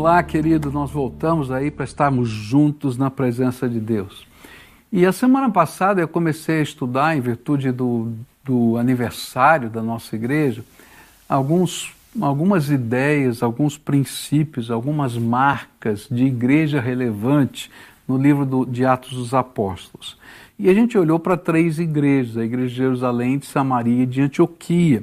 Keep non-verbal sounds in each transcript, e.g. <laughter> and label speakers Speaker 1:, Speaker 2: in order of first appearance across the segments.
Speaker 1: Olá, querido, nós voltamos aí para estarmos juntos na presença de Deus. E a semana passada eu comecei a estudar, em virtude do, do aniversário da nossa igreja, alguns, algumas ideias, alguns princípios, algumas marcas de igreja relevante no livro do, de Atos dos Apóstolos. E a gente olhou para três igrejas, a igreja de Jerusalém, de Samaria e de Antioquia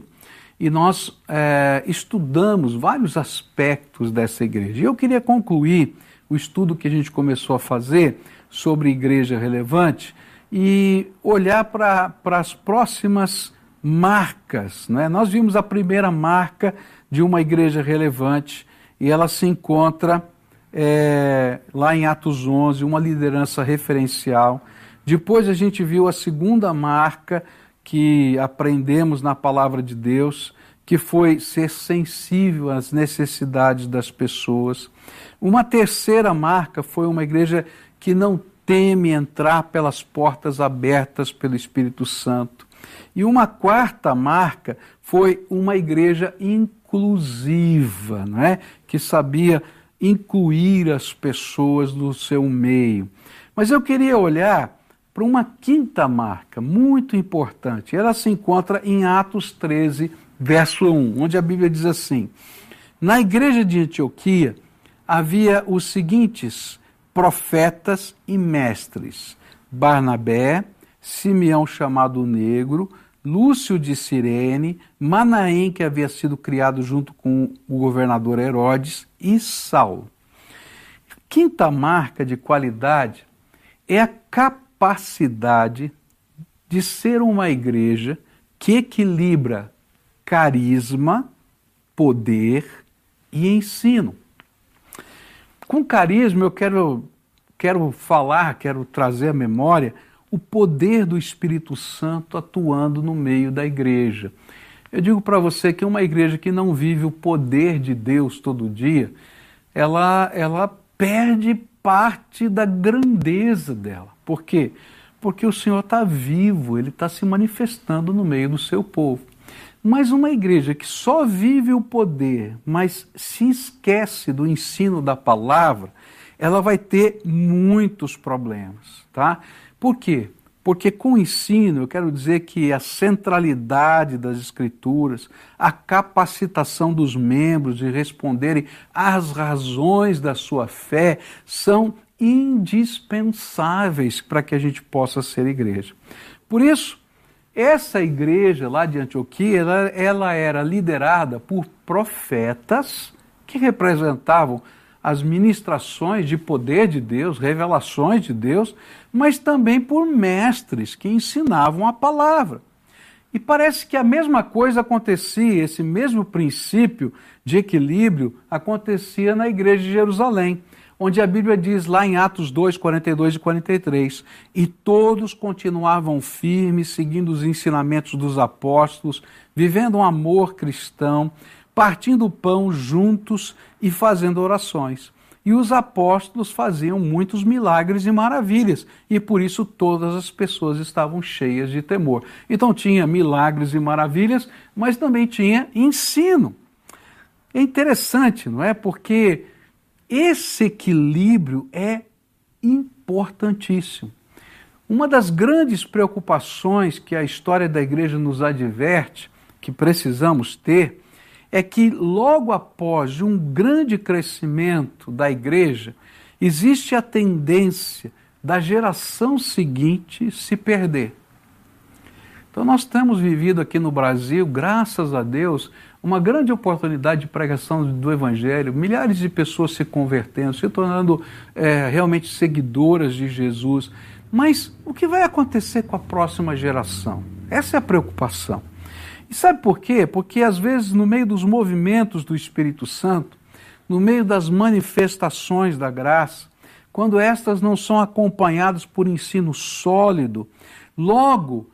Speaker 1: e nós é, estudamos vários aspectos dessa igreja. E eu queria concluir o estudo que a gente começou a fazer sobre igreja relevante e olhar para as próximas marcas. Né? Nós vimos a primeira marca de uma igreja relevante e ela se encontra é, lá em Atos 11, uma liderança referencial. Depois a gente viu a segunda marca que aprendemos na palavra de Deus, que foi ser sensível às necessidades das pessoas. Uma terceira marca foi uma igreja que não teme entrar pelas portas abertas pelo Espírito Santo. E uma quarta marca foi uma igreja inclusiva, não é? que sabia incluir as pessoas no seu meio. Mas eu queria olhar para uma quinta marca muito importante. Ela se encontra em Atos 13, verso 1, onde a Bíblia diz assim: Na igreja de Antioquia havia os seguintes profetas e mestres: Barnabé, Simeão chamado Negro, Lúcio de Cirene, Manaém, que havia sido criado junto com o governador Herodes, e Saulo. Quinta marca de qualidade é a capacidade capacidade de ser uma igreja que equilibra carisma, poder e ensino. Com carisma eu quero, quero falar, quero trazer à memória o poder do Espírito Santo atuando no meio da igreja. Eu digo para você que uma igreja que não vive o poder de Deus todo dia, ela, ela perde parte da grandeza dela. Por quê? Porque o Senhor está vivo, ele está se manifestando no meio do seu povo. Mas uma igreja que só vive o poder, mas se esquece do ensino da palavra, ela vai ter muitos problemas, tá? Por quê? Porque com o ensino, eu quero dizer que a centralidade das Escrituras, a capacitação dos membros de responderem às razões da sua fé, são indispensáveis para que a gente possa ser igreja. Por isso, essa igreja lá de Antioquia, ela, ela era liderada por profetas que representavam as ministrações de poder de Deus, revelações de Deus, mas também por mestres que ensinavam a palavra. E parece que a mesma coisa acontecia, esse mesmo princípio de equilíbrio acontecia na igreja de Jerusalém onde a Bíblia diz lá em Atos 2, 42 e 43, e todos continuavam firmes, seguindo os ensinamentos dos apóstolos, vivendo um amor cristão, partindo o pão juntos e fazendo orações. E os apóstolos faziam muitos milagres e maravilhas, e por isso todas as pessoas estavam cheias de temor. Então tinha milagres e maravilhas, mas também tinha ensino. É interessante, não é? Porque esse equilíbrio é importantíssimo. Uma das grandes preocupações que a história da igreja nos adverte, que precisamos ter, é que logo após um grande crescimento da igreja, existe a tendência da geração seguinte se perder. Então, nós temos vivido aqui no Brasil, graças a Deus, uma grande oportunidade de pregação do Evangelho, milhares de pessoas se convertendo, se tornando é, realmente seguidoras de Jesus. Mas o que vai acontecer com a próxima geração? Essa é a preocupação. E sabe por quê? Porque às vezes, no meio dos movimentos do Espírito Santo, no meio das manifestações da graça, quando estas não são acompanhadas por ensino sólido, logo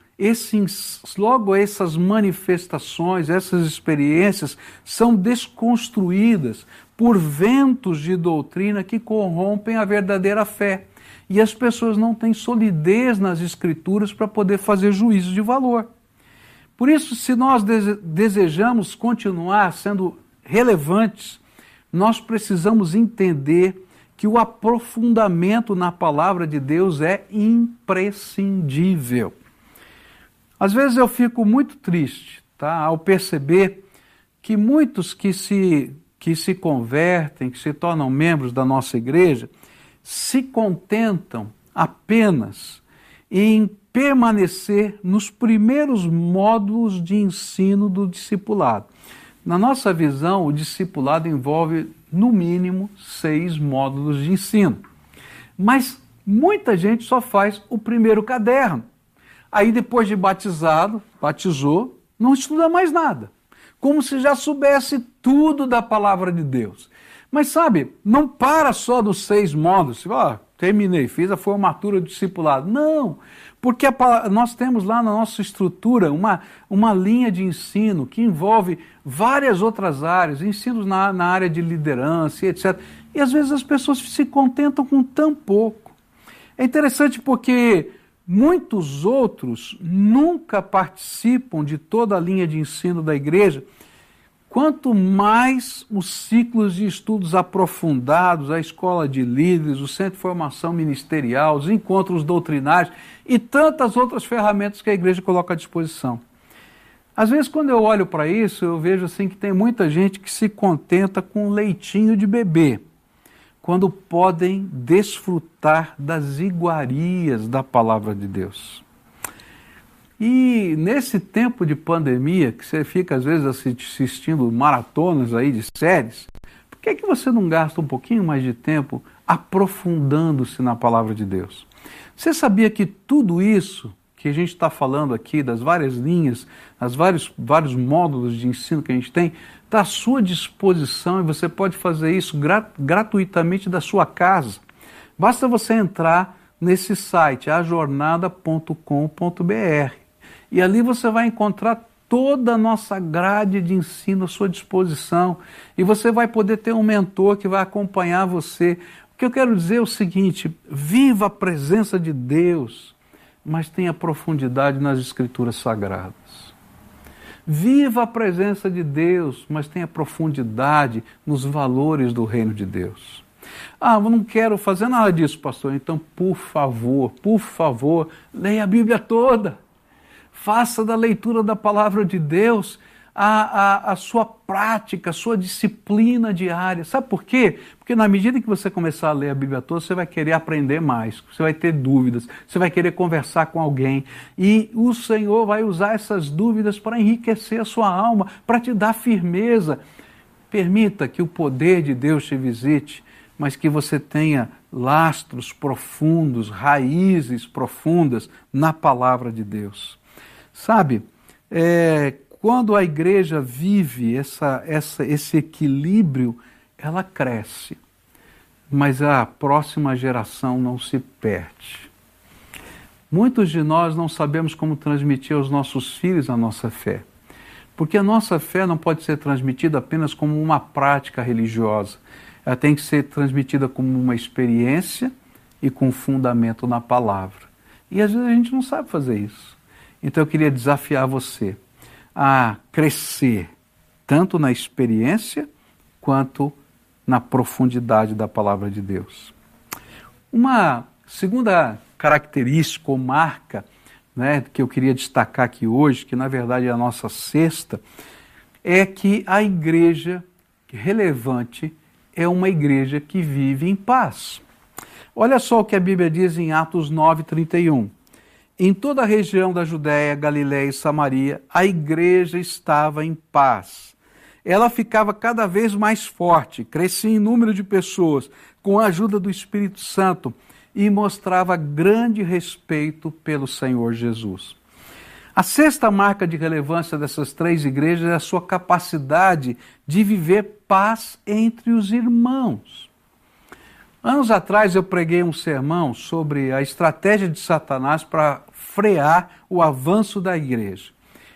Speaker 1: logo essas manifestações, essas experiências são desconstruídas por ventos de doutrina que corrompem a verdadeira fé. E as pessoas não têm solidez nas escrituras para poder fazer juízo de valor. Por isso, se nós desejamos continuar sendo relevantes, nós precisamos entender que o aprofundamento na palavra de Deus é imprescindível. Às vezes eu fico muito triste, tá, ao perceber que muitos que se que se convertem, que se tornam membros da nossa igreja, se contentam apenas em permanecer nos primeiros módulos de ensino do discipulado. Na nossa visão, o discipulado envolve, no mínimo, seis módulos de ensino. Mas muita gente só faz o primeiro caderno. Aí, depois de batizado, batizou, não estuda mais nada. Como se já soubesse tudo da palavra de Deus. Mas sabe, não para só dos seis módulos. Ó, oh, terminei, fiz a formatura do discipulado. Não, porque a, nós temos lá na nossa estrutura uma, uma linha de ensino que envolve várias outras áreas, ensinos na, na área de liderança etc. E às vezes as pessoas se contentam com tão pouco. É interessante porque muitos outros nunca participam de toda a linha de ensino da igreja Quanto mais os ciclos de estudos aprofundados, a escola de líderes, o centro de formação ministerial, os encontros doutrinários e tantas outras ferramentas que a igreja coloca à disposição. Às vezes, quando eu olho para isso, eu vejo assim que tem muita gente que se contenta com leitinho de bebê, quando podem desfrutar das iguarias da palavra de Deus. E nesse tempo de pandemia, que você fica às vezes assistindo maratonas aí de séries, por que, que você não gasta um pouquinho mais de tempo aprofundando-se na palavra de Deus? Você sabia que tudo isso que a gente está falando aqui, das várias linhas, das vários, vários módulos de ensino que a gente tem, está à sua disposição e você pode fazer isso gratuitamente da sua casa. Basta você entrar nesse site, ajornada.com.br. E ali você vai encontrar toda a nossa grade de ensino à sua disposição. E você vai poder ter um mentor que vai acompanhar você. O que eu quero dizer é o seguinte: viva a presença de Deus, mas tenha profundidade nas Escrituras Sagradas. Viva a presença de Deus, mas tenha profundidade nos valores do reino de Deus. Ah, eu não quero fazer nada disso, pastor. Então, por favor, por favor, leia a Bíblia toda. Faça da leitura da palavra de Deus a, a, a, sua prática, a sua disciplina diária. Sabe por quê? Porque na medida que você começar a ler a Bíblia toda, você vai querer aprender mais, você vai ter dúvidas, você vai querer conversar com alguém. E o Senhor vai usar essas dúvidas para enriquecer a sua alma, para te dar firmeza. Permita que o poder de Deus te visite, mas que você tenha lastros profundos, raízes profundas na palavra de Deus. Sabe, é, quando a igreja vive essa, essa, esse equilíbrio, ela cresce, mas a próxima geração não se perde. Muitos de nós não sabemos como transmitir aos nossos filhos a nossa fé, porque a nossa fé não pode ser transmitida apenas como uma prática religiosa, ela tem que ser transmitida como uma experiência e com fundamento na palavra. E às vezes a gente não sabe fazer isso. Então eu queria desafiar você a crescer tanto na experiência quanto na profundidade da palavra de Deus. Uma segunda característica ou marca né, que eu queria destacar aqui hoje, que na verdade é a nossa sexta, é que a igreja relevante é uma igreja que vive em paz. Olha só o que a Bíblia diz em Atos 9, 31. Em toda a região da Judéia, Galiléia e Samaria, a igreja estava em paz. Ela ficava cada vez mais forte, crescia em número de pessoas, com a ajuda do Espírito Santo, e mostrava grande respeito pelo Senhor Jesus. A sexta marca de relevância dessas três igrejas é a sua capacidade de viver paz entre os irmãos. Anos atrás eu preguei um sermão sobre a estratégia de Satanás para frear o avanço da igreja.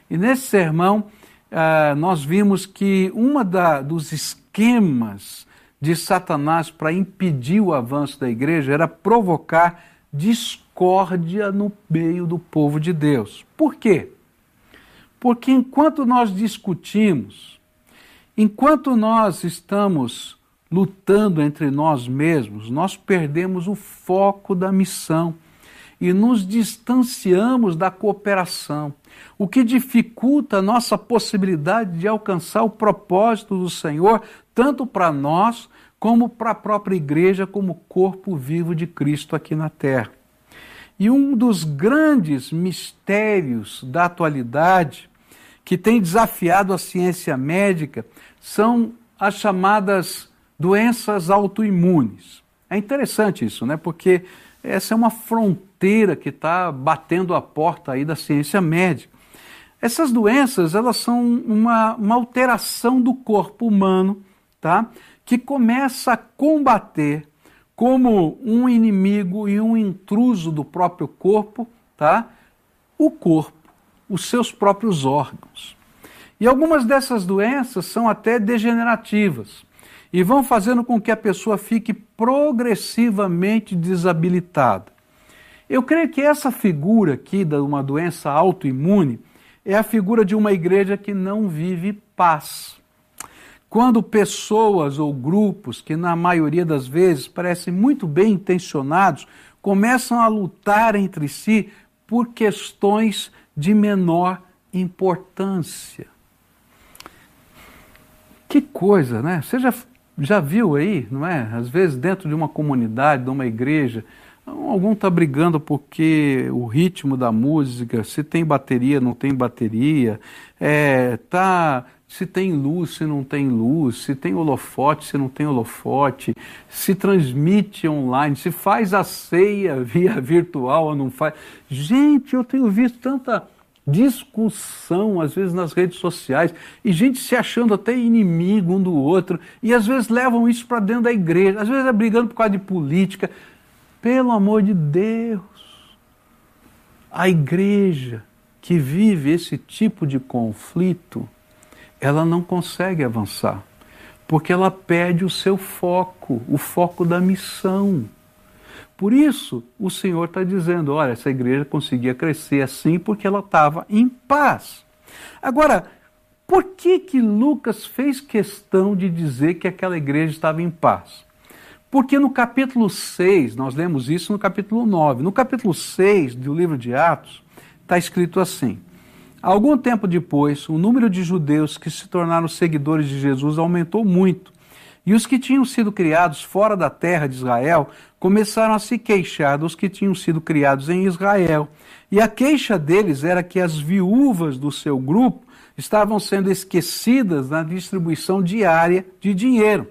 Speaker 1: E nesse sermão, uh, nós vimos que uma dos esquemas de Satanás para impedir o avanço da igreja era provocar discórdia no meio do povo de Deus. Por quê? Porque enquanto nós discutimos, enquanto nós estamos lutando entre nós mesmos, nós perdemos o foco da missão e nos distanciamos da cooperação, o que dificulta a nossa possibilidade de alcançar o propósito do Senhor, tanto para nós como para a própria igreja, como corpo vivo de Cristo aqui na terra. E um dos grandes mistérios da atualidade que tem desafiado a ciência médica são as chamadas doenças autoimunes. É interessante isso, né? Porque essa é uma fronteira que está batendo a porta aí da ciência médica. Essas doenças, elas são uma, uma alteração do corpo humano, tá? Que começa a combater como um inimigo e um intruso do próprio corpo, tá? O corpo os seus próprios órgãos. E algumas dessas doenças são até degenerativas e vão fazendo com que a pessoa fique progressivamente desabilitada. Eu creio que essa figura aqui de uma doença autoimune é a figura de uma igreja que não vive paz. Quando pessoas ou grupos, que na maioria das vezes parecem muito bem intencionados, começam a lutar entre si por questões de menor importância. Que coisa, né? Você já, viu aí, não é? Às vezes dentro de uma comunidade, de uma igreja, algum está brigando porque o ritmo da música, se tem bateria, não tem bateria, é, tá, se tem luz, se não tem luz, se tem holofote, se não tem holofote, se transmite online, se faz a ceia <laughs> via virtual ou não faz. Gente, eu tenho visto tanta discussão, às vezes nas redes sociais, e gente se achando até inimigo um do outro, e às vezes levam isso para dentro da igreja, às vezes é brigando por causa de política. Pelo amor de Deus, a igreja que vive esse tipo de conflito, ela não consegue avançar, porque ela perde o seu foco, o foco da missão. Por isso, o Senhor está dizendo: olha, essa igreja conseguia crescer assim porque ela estava em paz. Agora, por que, que Lucas fez questão de dizer que aquela igreja estava em paz? Porque no capítulo 6, nós lemos isso no capítulo 9, no capítulo 6 do livro de Atos, está escrito assim: Algum tempo depois, o número de judeus que se tornaram seguidores de Jesus aumentou muito e os que tinham sido criados fora da terra de Israel começaram a se queixar dos que tinham sido criados em Israel. E a queixa deles era que as viúvas do seu grupo estavam sendo esquecidas na distribuição diária de dinheiro.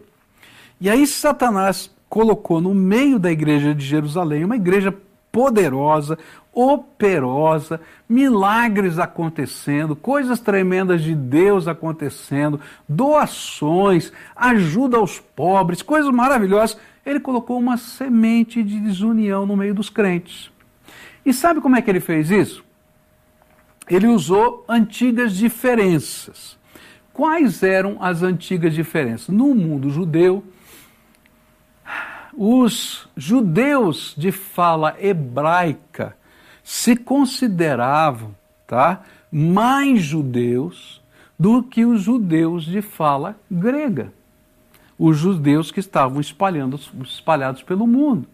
Speaker 1: E aí Satanás colocou no meio da igreja de Jerusalém, uma igreja poderosa, operosa, milagres acontecendo, coisas tremendas de Deus acontecendo, doações, ajuda aos pobres, coisas maravilhosas. Ele colocou uma semente de desunião no meio dos crentes. E sabe como é que ele fez isso? Ele usou antigas diferenças. Quais eram as antigas diferenças? No mundo judeu, os judeus de fala hebraica se consideravam tá, mais judeus do que os judeus de fala grega, os judeus que estavam espalhando, espalhados pelo mundo.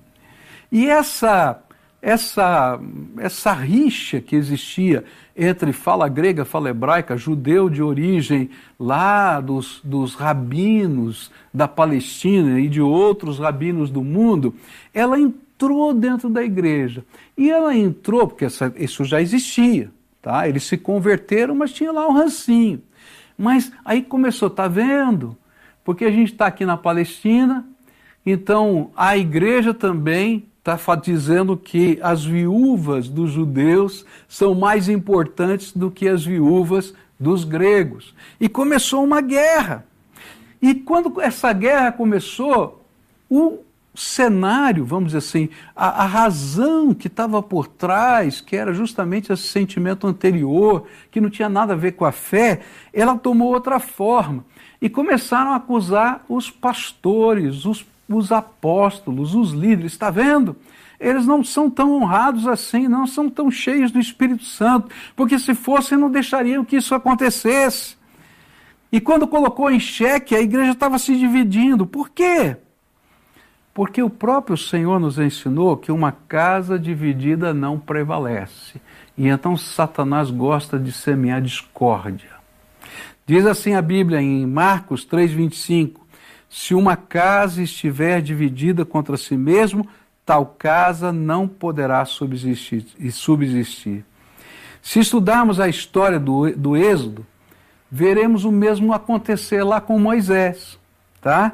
Speaker 1: E essa essa, essa rixa que existia entre fala grega, fala hebraica, judeu de origem lá dos, dos rabinos da Palestina e de outros rabinos do mundo, ela entrou dentro da igreja. E ela entrou, porque essa, isso já existia, tá? Eles se converteram, mas tinha lá um rancinho. Mas aí começou, tá vendo? Porque a gente está aqui na Palestina, então a igreja também está dizendo que as viúvas dos judeus são mais importantes do que as viúvas dos gregos. E começou uma guerra. E quando essa guerra começou, o cenário, vamos dizer assim, a, a razão que estava por trás, que era justamente esse sentimento anterior, que não tinha nada a ver com a fé, ela tomou outra forma. E começaram a acusar os pastores, os, os apóstolos, os líderes, está vendo? Eles não são tão honrados assim, não são tão cheios do Espírito Santo, porque se fossem não deixariam que isso acontecesse. E quando colocou em xeque, a igreja estava se dividindo. Por quê? Porque o próprio Senhor nos ensinou que uma casa dividida não prevalece. E então Satanás gosta de semear discórdia. Diz assim a Bíblia em Marcos 3,25: Se uma casa estiver dividida contra si mesmo, tal casa não poderá subsistir. subsistir. Se estudarmos a história do, do Êxodo, veremos o mesmo acontecer lá com Moisés, tá?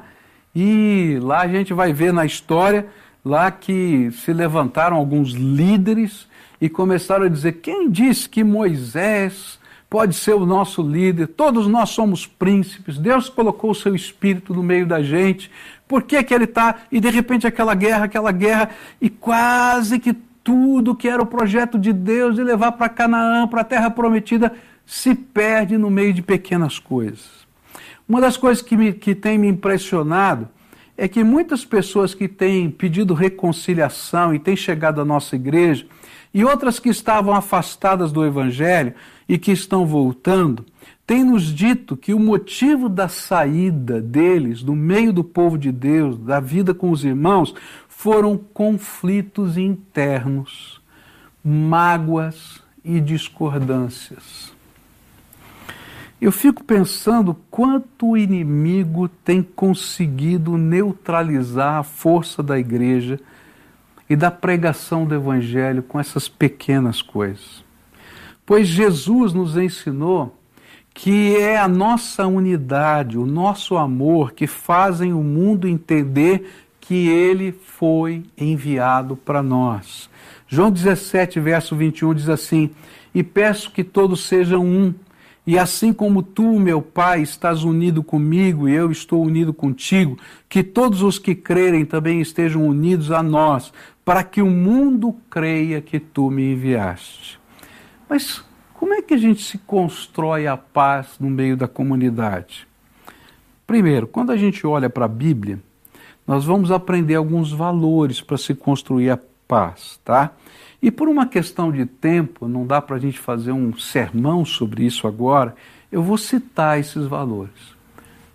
Speaker 1: E lá a gente vai ver na história lá que se levantaram alguns líderes e começaram a dizer: quem disse que Moisés pode ser o nosso líder? Todos nós somos príncipes. Deus colocou o seu espírito no meio da gente. Por que, que ele está? E de repente aquela guerra, aquela guerra, e quase que tudo que era o projeto de Deus de levar para Canaã, para a terra prometida, se perde no meio de pequenas coisas. Uma das coisas que, me, que tem me impressionado é que muitas pessoas que têm pedido reconciliação e têm chegado à nossa igreja, e outras que estavam afastadas do Evangelho e que estão voltando, têm nos dito que o motivo da saída deles, do meio do povo de Deus, da vida com os irmãos, foram conflitos internos, mágoas e discordâncias. Eu fico pensando quanto o inimigo tem conseguido neutralizar a força da igreja e da pregação do evangelho com essas pequenas coisas. Pois Jesus nos ensinou que é a nossa unidade, o nosso amor que fazem o mundo entender que ele foi enviado para nós. João 17, verso 21 diz assim: E peço que todos sejam um, e assim como tu, meu Pai, estás unido comigo e eu estou unido contigo, que todos os que crerem também estejam unidos a nós, para que o mundo creia que tu me enviaste. Mas como é que a gente se constrói a paz no meio da comunidade? Primeiro, quando a gente olha para a Bíblia, nós vamos aprender alguns valores para se construir a paz, tá? E por uma questão de tempo, não dá para a gente fazer um sermão sobre isso agora, eu vou citar esses valores.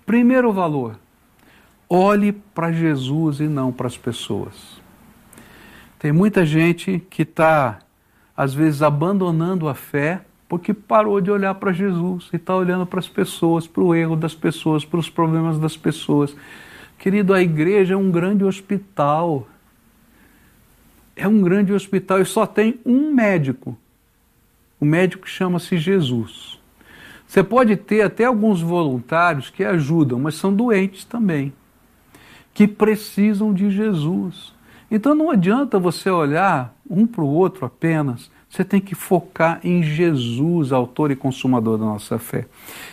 Speaker 1: Primeiro valor, olhe para Jesus e não para as pessoas. Tem muita gente que está, às vezes, abandonando a fé porque parou de olhar para Jesus e está olhando para as pessoas, para o erro das pessoas, para os problemas das pessoas. Querido, a igreja é um grande hospital. É um grande hospital e só tem um médico. O médico chama-se Jesus. Você pode ter até alguns voluntários que ajudam, mas são doentes também, que precisam de Jesus. Então não adianta você olhar um para o outro apenas, você tem que focar em Jesus, autor e consumador da nossa fé.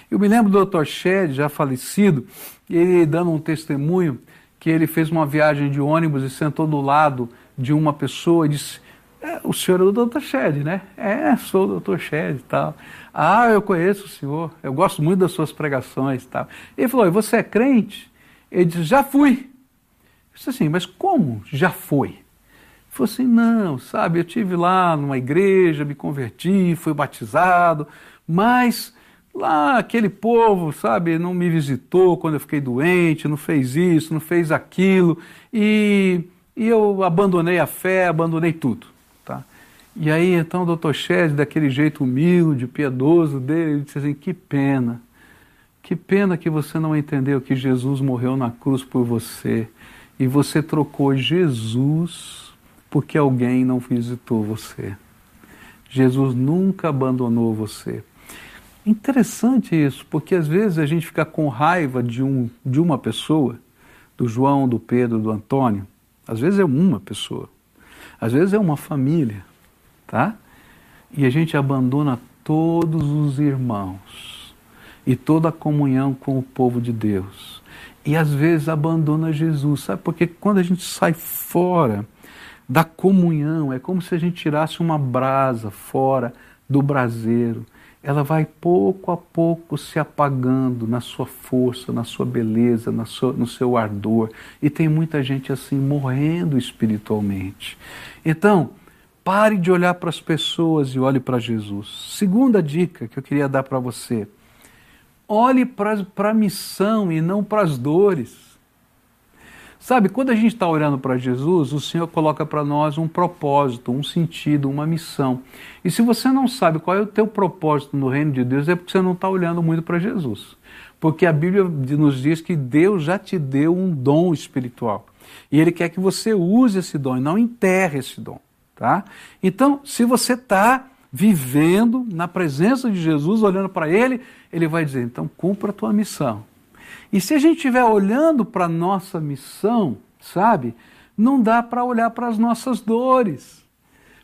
Speaker 1: Eu me lembro do Dr. Shed, já falecido, ele dando um testemunho que ele fez uma viagem de ônibus e sentou do lado de uma pessoa e disse: é, O senhor é o Dr. Shed, né? É, sou o Dr. Shed e tal. Ah, eu conheço o senhor, eu gosto muito das suas pregações e tal. Ele falou: E você é crente? Ele disse: Já fui. Eu disse assim: Mas como já foi? Falou assim: Não, sabe, eu tive lá numa igreja, me converti, fui batizado, mas Lá aquele povo, sabe, não me visitou quando eu fiquei doente, não fez isso, não fez aquilo, e, e eu abandonei a fé, abandonei tudo. Tá? E aí então o doutor Shed, daquele jeito humilde, piedoso dele, ele disse assim, que pena, que pena que você não entendeu que Jesus morreu na cruz por você, e você trocou Jesus porque alguém não visitou você. Jesus nunca abandonou você. Interessante isso, porque às vezes a gente fica com raiva de, um, de uma pessoa, do João, do Pedro, do Antônio. Às vezes é uma pessoa, às vezes é uma família, tá? E a gente abandona todos os irmãos e toda a comunhão com o povo de Deus. E às vezes abandona Jesus, sabe? Porque quando a gente sai fora da comunhão, é como se a gente tirasse uma brasa fora do braseiro ela vai pouco a pouco se apagando na sua força, na sua beleza, na sua, no seu ardor. E tem muita gente assim morrendo espiritualmente. Então, pare de olhar para as pessoas e olhe para Jesus. Segunda dica que eu queria dar para você: Olhe para a missão e não para as dores. Sabe, quando a gente está olhando para Jesus, o Senhor coloca para nós um propósito, um sentido, uma missão. E se você não sabe qual é o teu propósito no reino de Deus, é porque você não está olhando muito para Jesus. Porque a Bíblia nos diz que Deus já te deu um dom espiritual. E Ele quer que você use esse dom e não enterre esse dom. Tá? Então, se você está vivendo na presença de Jesus, olhando para Ele, Ele vai dizer: então cumpra a tua missão. E se a gente estiver olhando para a nossa missão, sabe, não dá para olhar para as nossas dores.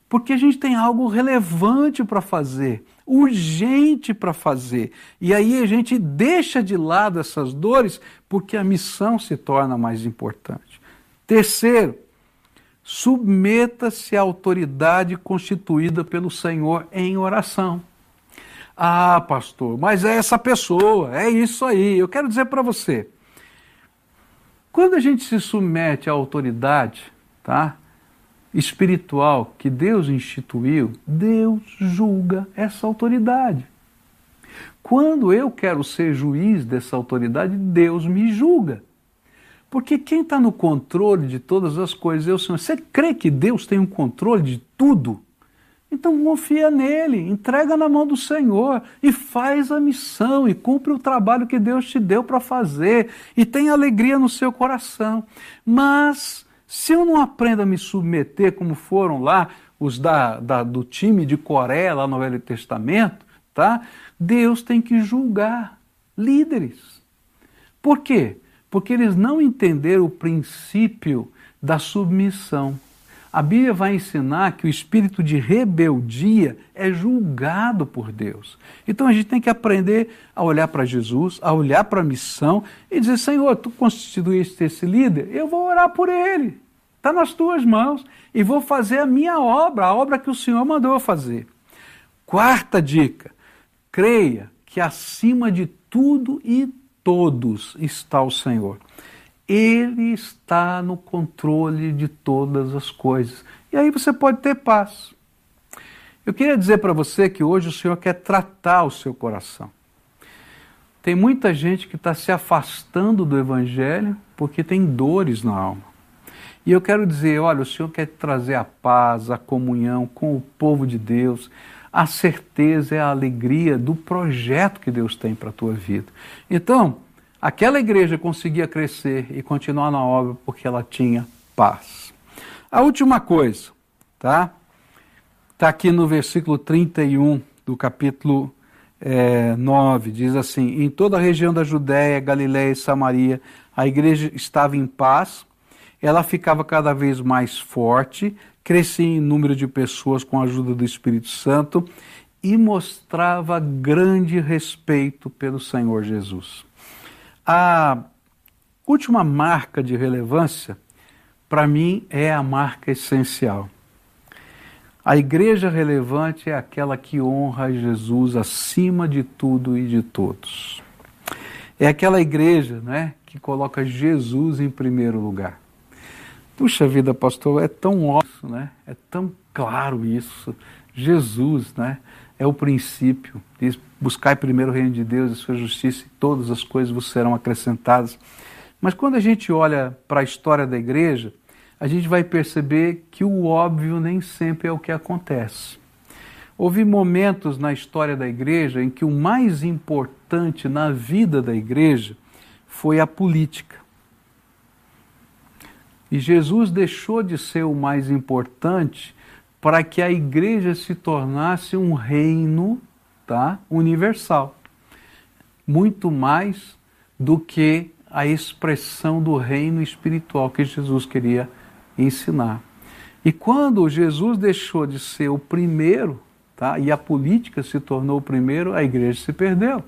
Speaker 1: Porque a gente tem algo relevante para fazer, urgente para fazer. E aí a gente deixa de lado essas dores porque a missão se torna mais importante. Terceiro, submeta-se à autoridade constituída pelo Senhor em oração. Ah, pastor, mas é essa pessoa, é isso aí. Eu quero dizer para você, quando a gente se submete à autoridade, tá? espiritual que Deus instituiu, Deus julga essa autoridade. Quando eu quero ser juiz dessa autoridade, Deus me julga. Porque quem está no controle de todas as coisas é o Senhor. Você crê que Deus tem um controle de tudo? Então confia nele, entrega na mão do Senhor e faz a missão e cumpre o trabalho que Deus te deu para fazer e tem alegria no seu coração. Mas se eu não aprendo a me submeter como foram lá os da, da, do time de Coré lá no Velho Testamento, tá? Deus tem que julgar líderes. Por quê? Porque eles não entenderam o princípio da submissão. A Bíblia vai ensinar que o espírito de rebeldia é julgado por Deus. Então a gente tem que aprender a olhar para Jesus, a olhar para a missão e dizer: Senhor, tu constituíste esse líder, eu vou orar por ele. Está nas tuas mãos. E vou fazer a minha obra, a obra que o Senhor mandou fazer. Quarta dica: creia que acima de tudo e todos está o Senhor. Ele está no controle de todas as coisas. E aí você pode ter paz. Eu queria dizer para você que hoje o Senhor quer tratar o seu coração. Tem muita gente que está se afastando do Evangelho porque tem dores na alma. E eu quero dizer: olha, o Senhor quer trazer a paz, a comunhão com o povo de Deus, a certeza e a alegria do projeto que Deus tem para a tua vida. Então, Aquela igreja conseguia crescer e continuar na obra porque ela tinha paz. A última coisa, tá? Está aqui no versículo 31 do capítulo é, 9, diz assim: Em toda a região da Judéia, Galiléia e Samaria, a igreja estava em paz, ela ficava cada vez mais forte, crescia em número de pessoas com a ajuda do Espírito Santo e mostrava grande respeito pelo Senhor Jesus. A última marca de relevância, para mim, é a marca essencial. A igreja relevante é aquela que honra Jesus acima de tudo e de todos. É aquela igreja né, que coloca Jesus em primeiro lugar. Puxa vida, pastor, é tão óbvio, né? É tão claro isso. Jesus, né? É o princípio. Diz, buscai primeiro o reino de Deus e sua justiça e todas as coisas vos serão acrescentadas. Mas quando a gente olha para a história da igreja, a gente vai perceber que o óbvio nem sempre é o que acontece. Houve momentos na história da igreja em que o mais importante na vida da igreja foi a política. E Jesus deixou de ser o mais importante para que a igreja se tornasse um reino tá, universal. Muito mais do que a expressão do reino espiritual que Jesus queria ensinar. E quando Jesus deixou de ser o primeiro, tá, e a política se tornou o primeiro, a igreja se perdeu.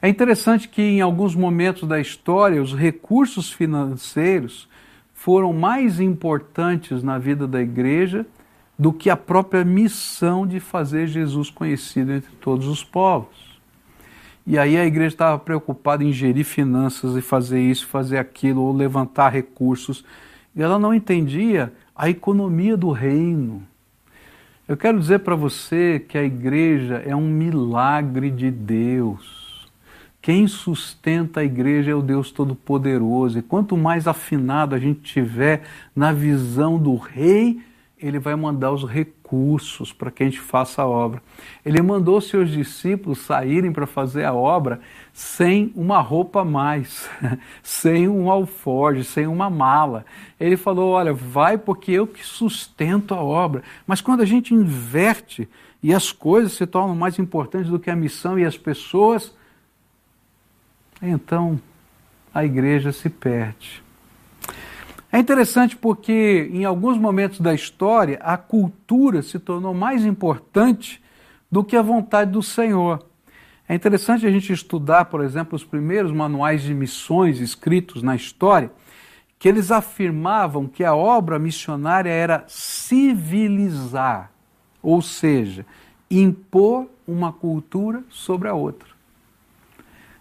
Speaker 1: É interessante que em alguns momentos da história os recursos financeiros foram mais importantes na vida da igreja do que a própria missão de fazer Jesus conhecido entre todos os povos. E aí a igreja estava preocupada em gerir finanças e fazer isso, fazer aquilo, ou levantar recursos. E ela não entendia a economia do reino. Eu quero dizer para você que a igreja é um milagre de Deus. Quem sustenta a igreja é o Deus Todo-Poderoso. E quanto mais afinado a gente tiver na visão do Rei, ele vai mandar os recursos para que a gente faça a obra. Ele mandou seus discípulos saírem para fazer a obra sem uma roupa a mais, <laughs> sem um alforje, sem uma mala. Ele falou: Olha, vai porque eu que sustento a obra. Mas quando a gente inverte e as coisas se tornam mais importantes do que a missão e as pessoas, então a igreja se perde. É interessante porque, em alguns momentos da história, a cultura se tornou mais importante do que a vontade do Senhor. É interessante a gente estudar, por exemplo, os primeiros manuais de missões escritos na história, que eles afirmavam que a obra missionária era civilizar, ou seja, impor uma cultura sobre a outra.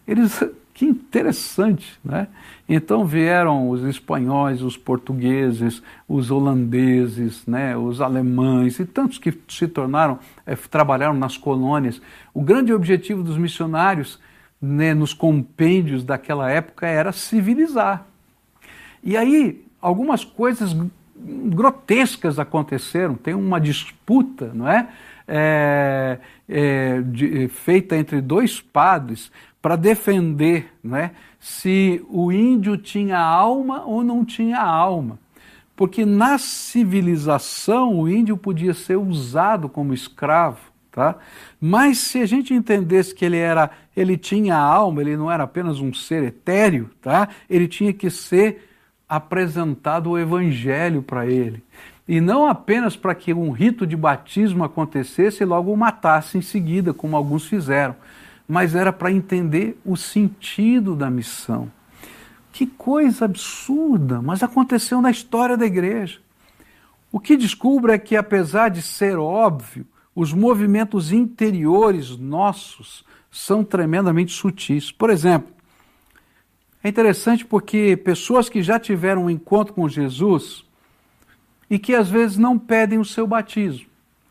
Speaker 1: Eles que interessante, né? Então vieram os espanhóis, os portugueses, os holandeses, né, os alemães e tantos que se tornaram, é, trabalharam nas colônias. O grande objetivo dos missionários né, nos compêndios daquela época era civilizar. E aí algumas coisas grotescas aconteceram. Tem uma disputa, não é? é, é de, feita entre dois padres para defender né, se o índio tinha alma ou não tinha alma. Porque na civilização o índio podia ser usado como escravo, tá? Mas se a gente entendesse que ele era, ele tinha alma, ele não era apenas um ser etéreo, tá? Ele tinha que ser apresentado o evangelho para ele. E não apenas para que um rito de batismo acontecesse e logo o matasse em seguida, como alguns fizeram mas era para entender o sentido da missão. Que coisa absurda, mas aconteceu na história da igreja. O que descubro é que, apesar de ser óbvio, os movimentos interiores nossos são tremendamente sutis. Por exemplo, é interessante porque pessoas que já tiveram um encontro com Jesus e que às vezes não pedem o seu batismo,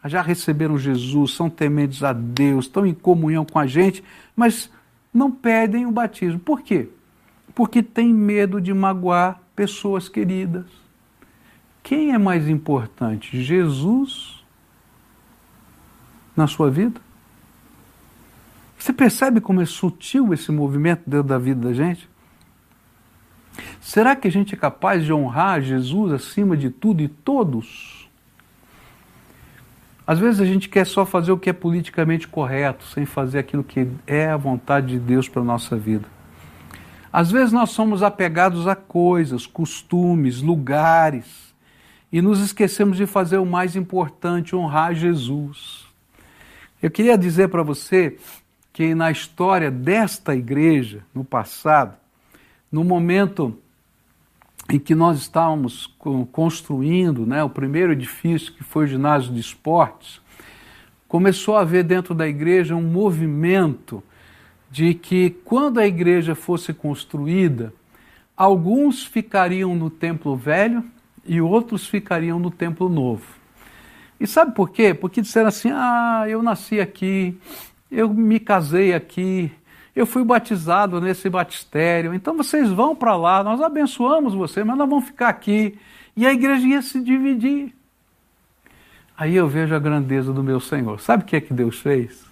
Speaker 1: já receberam Jesus, são tementes a Deus, estão em comunhão com a gente, mas não pedem o batismo. Por quê? Porque tem medo de magoar pessoas queridas. Quem é mais importante, Jesus na sua vida? Você percebe como é sutil esse movimento dentro da vida da gente? Será que a gente é capaz de honrar Jesus acima de tudo e todos? Às vezes a gente quer só fazer o que é politicamente correto, sem fazer aquilo que é a vontade de Deus para a nossa vida. Às vezes nós somos apegados a coisas, costumes, lugares, e nos esquecemos de fazer o mais importante, honrar Jesus. Eu queria dizer para você que na história desta igreja, no passado, no momento em que nós estávamos construindo né, o primeiro edifício, que foi o ginásio de esportes, começou a haver dentro da igreja um movimento de que quando a igreja fosse construída, alguns ficariam no templo velho e outros ficariam no templo novo. E sabe por quê? Porque disseram assim: ah, eu nasci aqui, eu me casei aqui, eu fui batizado nesse batistério, então vocês vão para lá, nós abençoamos vocês, mas nós vamos ficar aqui. E a igreja ia se dividir. Aí eu vejo a grandeza do meu Senhor. Sabe o que é que Deus fez?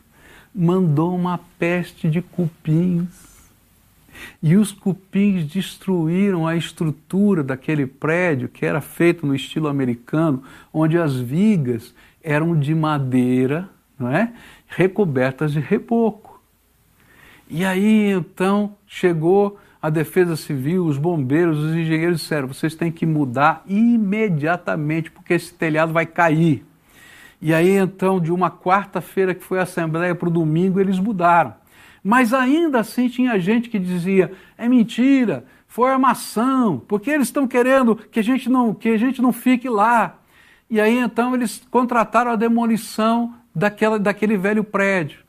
Speaker 1: Mandou uma peste de cupins. E os cupins destruíram a estrutura daquele prédio que era feito no estilo americano, onde as vigas eram de madeira, não é? recobertas de reboco. E aí então chegou a Defesa Civil, os bombeiros, os engenheiros disseram: vocês têm que mudar imediatamente, porque esse telhado vai cair. E aí então, de uma quarta-feira que foi a Assembleia para o domingo, eles mudaram. Mas ainda assim tinha gente que dizia: é mentira, foi armação, porque eles estão querendo que a gente não, que a gente não fique lá. E aí então eles contrataram a demolição daquela, daquele velho prédio.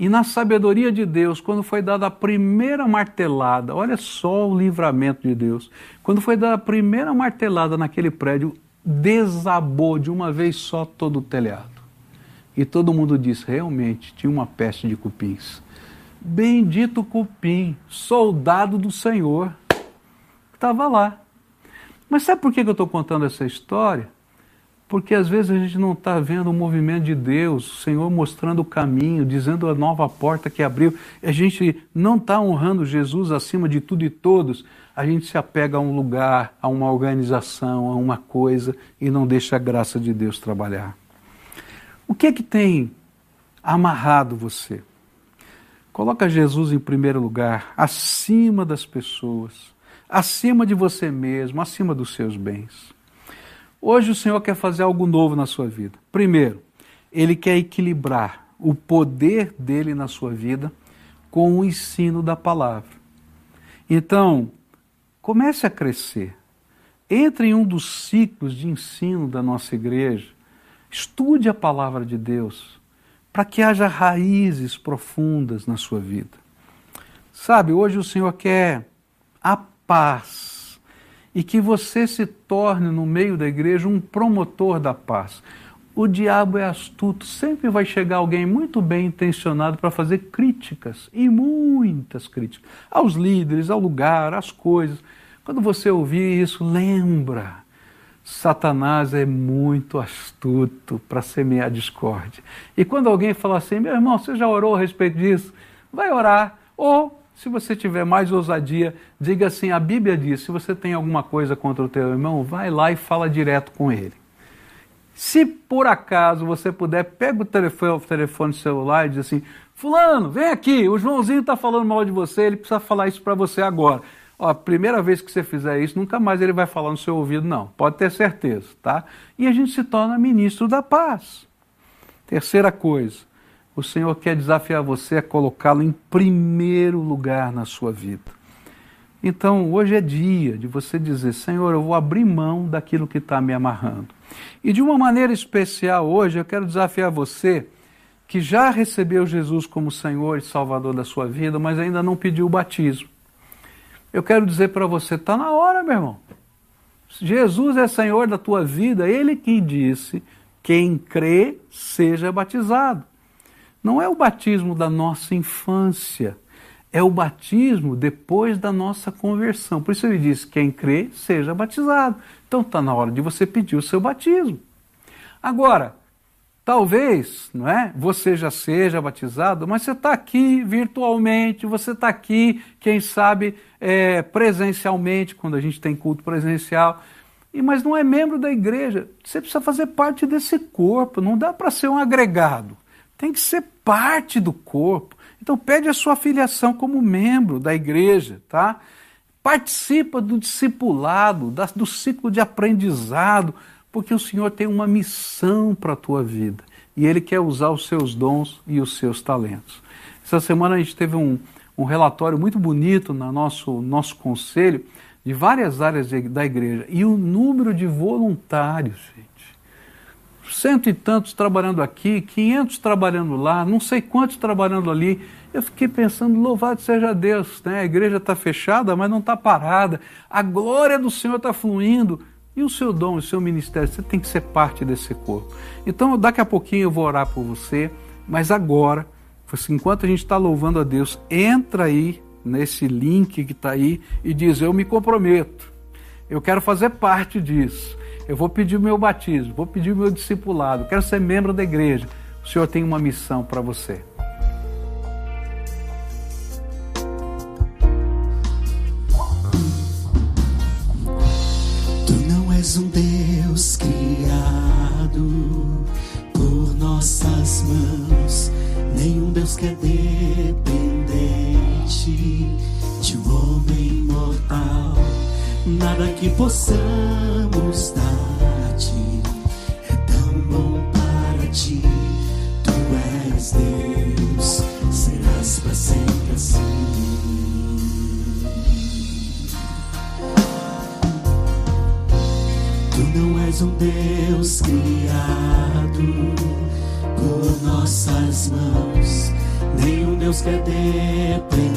Speaker 1: E na sabedoria de Deus, quando foi dada a primeira martelada, olha só o livramento de Deus. Quando foi dada a primeira martelada naquele prédio, desabou de uma vez só todo o telhado. E todo mundo disse: realmente tinha uma peste de cupins. Bendito cupim, soldado do Senhor, estava lá. Mas sabe por que eu estou contando essa história? Porque às vezes a gente não está vendo o movimento de Deus, o Senhor mostrando o caminho, dizendo a nova porta que abriu. A gente não está honrando Jesus acima de tudo e todos. A gente se apega a um lugar, a uma organização, a uma coisa e não deixa a graça de Deus trabalhar. O que é que tem amarrado você? Coloca Jesus em primeiro lugar, acima das pessoas, acima de você mesmo, acima dos seus bens. Hoje o Senhor quer fazer algo novo na sua vida. Primeiro, Ele quer equilibrar o poder dele na sua vida com o ensino da palavra. Então, comece a crescer. Entre em um dos ciclos de ensino da nossa igreja. Estude a palavra de Deus para que haja raízes profundas na sua vida. Sabe, hoje o Senhor quer a paz e que você se torne no meio da igreja um promotor da paz. O diabo é astuto, sempre vai chegar alguém muito bem intencionado para fazer críticas, e muitas críticas, aos líderes, ao lugar, às coisas. Quando você ouvir isso, lembra, Satanás é muito astuto para semear discórdia. E quando alguém fala assim, meu irmão, você já orou a respeito disso? Vai orar, ou se você tiver mais ousadia, diga assim: a Bíblia diz, se você tem alguma coisa contra o teu irmão, vai lá e fala direto com ele. Se por acaso você puder, pega o telefone, o telefone celular e diz assim: Fulano, vem aqui, o Joãozinho está falando mal de você, ele precisa falar isso para você agora. Ó, a primeira vez que você fizer isso, nunca mais ele vai falar no seu ouvido, não. Pode ter certeza, tá? E a gente se torna ministro da paz. Terceira coisa, o Senhor quer desafiar você a colocá-lo em primeiro lugar na sua vida. Então, hoje é dia de você dizer: Senhor, eu vou abrir mão daquilo que está me amarrando. E de uma maneira especial, hoje, eu quero desafiar você que já recebeu Jesus como Senhor e Salvador da sua vida, mas ainda não pediu o batismo. Eu quero dizer para você: está na hora, meu irmão. Jesus é Senhor da tua vida, Ele que disse: quem crê, seja batizado. Não é o batismo da nossa infância, é o batismo depois da nossa conversão. Por isso ele diz: quem crê, seja batizado. Então está na hora de você pedir o seu batismo. Agora, talvez, não é? Você já seja batizado, mas você está aqui virtualmente, você está aqui, quem sabe, é, presencialmente, quando a gente tem culto presencial. E, mas não é membro da igreja. Você precisa fazer parte desse corpo, não dá para ser um agregado tem que ser parte do corpo. Então pede a sua filiação como membro da igreja, tá? Participa do discipulado, do ciclo de aprendizado, porque o Senhor tem uma missão para a tua vida e Ele quer usar os seus dons e os seus talentos. Essa semana a gente teve um, um relatório muito bonito no nosso, nosso conselho de várias áreas de, da igreja e o número de voluntários, gente cento e tantos trabalhando aqui, quinhentos trabalhando lá, não sei quantos trabalhando ali. Eu fiquei pensando, louvado seja Deus, né? a igreja está fechada, mas não está parada, a glória do Senhor está fluindo. E o seu dom, o seu ministério, você tem que ser parte desse corpo. Então, daqui a pouquinho eu vou orar por você, mas agora, enquanto a gente está louvando a Deus, entra aí nesse link que está aí e diz: Eu me comprometo, eu quero fazer parte disso eu vou pedir o meu batismo, vou pedir o meu discipulado, quero ser membro da igreja. O Senhor tem uma missão para você.
Speaker 2: Tu não és um Deus criado por nossas mãos, nenhum Deus que é dependente de um homem mortal nada que possamos dar nem um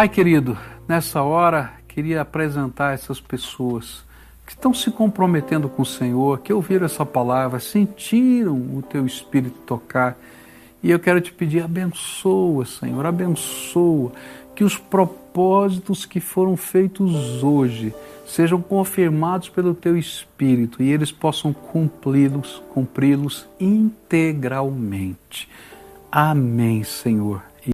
Speaker 1: Pai querido, nessa hora queria apresentar essas pessoas que estão se comprometendo com o Senhor, que ouviram essa palavra, sentiram o teu espírito tocar. E eu quero te pedir, abençoa, Senhor, abençoa que os propósitos que foram feitos hoje sejam confirmados pelo teu espírito e eles possam cumpri-los, cumpri-los integralmente. Amém, Senhor.